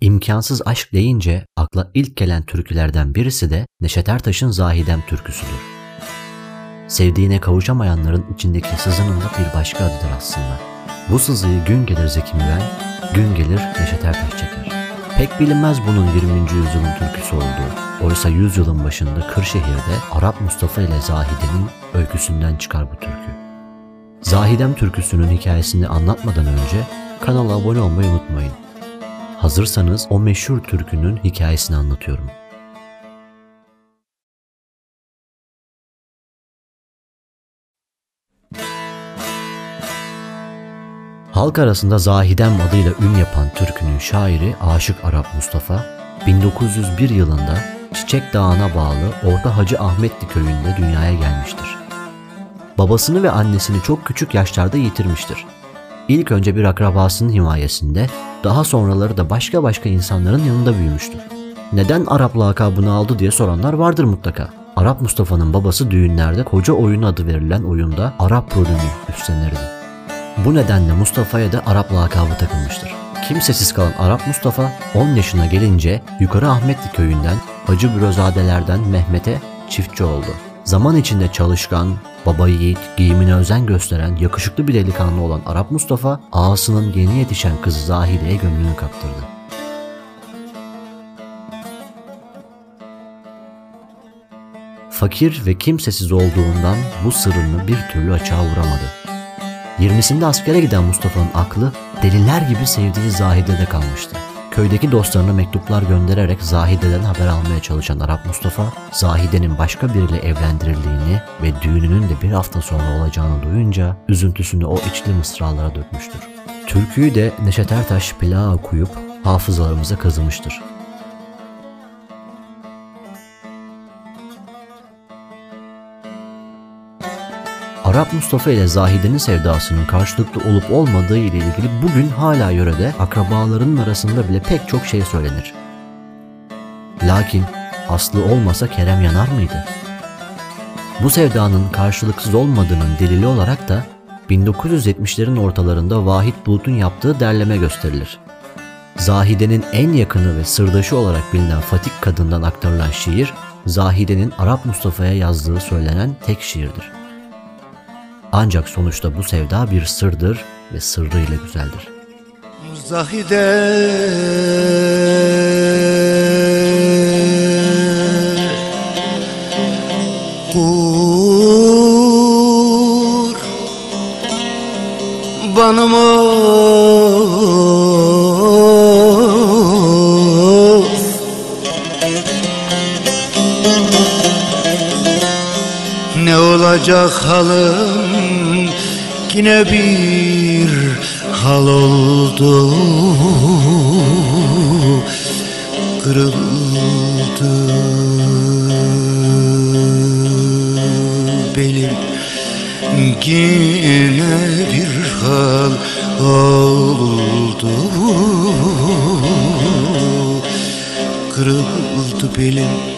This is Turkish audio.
İmkansız aşk deyince akla ilk gelen türkülerden birisi de Neşet Ertaş'ın Zahidem türküsüdür. Sevdiğine kavuşamayanların içindeki sızının da bir başka adıdır aslında. Bu sızıyı gün gelir Zeki Müren, gün gelir Neşet Ertaş çeker. Pek bilinmez bunun 20. yüzyılın türküsü olduğu. Oysa yüzyılın başında Kırşehir'de Arap Mustafa ile Zahide'nin öyküsünden çıkar bu türkü. Zahidem türküsünün hikayesini anlatmadan önce kanala abone olmayı unutmayın. Hazırsanız o meşhur türkünün hikayesini anlatıyorum. Halk arasında Zahidem adıyla ün yapan türkünün şairi Aşık Arap Mustafa, 1901 yılında Çiçek Dağı'na bağlı Orta Hacı Ahmetli köyünde dünyaya gelmiştir. Babasını ve annesini çok küçük yaşlarda yitirmiştir. İlk önce bir akrabasının himayesinde, daha sonraları da başka başka insanların yanında büyümüştür. Neden Arap lakabını aldı diye soranlar vardır mutlaka. Arap Mustafa'nın babası düğünlerde koca oyun adı verilen oyunda Arap rolünü üstlenirdi. Bu nedenle Mustafa'ya da Arap lakabı takılmıştır. Kimsesiz kalan Arap Mustafa 10 yaşına gelince Yukarı Ahmetli köyünden Hacı Bürozadelerden Mehmet'e çiftçi oldu. Zaman içinde çalışkan, baba yiğit, giyimine özen gösteren, yakışıklı bir delikanlı olan Arap Mustafa, ağasının yeni yetişen kızı Zahide'ye gönlünü kaptırdı. Fakir ve kimsesiz olduğundan bu sırrını bir türlü açığa vuramadı. 20'sinde askere giden Mustafa'nın aklı deliler gibi sevdiği Zahide'de kalmıştı. Köydeki dostlarına mektuplar göndererek Zahide'den haber almaya çalışan Arap Mustafa, Zahide'nin başka biriyle evlendirildiğini ve düğününün de bir hafta sonra olacağını duyunca üzüntüsünü o içli mısralara dökmüştür. Türküyü de Neşet Ertaş plağa okuyup hafızalarımıza kazımıştır. Arap Mustafa ile Zahide'nin sevdasının karşılıklı olup olmadığı ile ilgili bugün hala yörede akrabaların arasında bile pek çok şey söylenir. Lakin aslı olmasa Kerem yanar mıydı? Bu sevdanın karşılıksız olmadığının delili olarak da 1970'lerin ortalarında Vahit Bulut'un yaptığı derleme gösterilir. Zahide'nin en yakını ve sırdaşı olarak bilinen Fatik Kadın'dan aktarılan şiir, Zahide'nin Arap Mustafa'ya yazdığı söylenen tek şiirdir. Ancak sonuçta bu sevda bir sırdır ve sırrıyla güzeldir. Zahide Kur Banıma Ne olacak halım? Yine bir hal oldu. Kırıldı. Belim Yine bir hal oldu. Kırıldı belim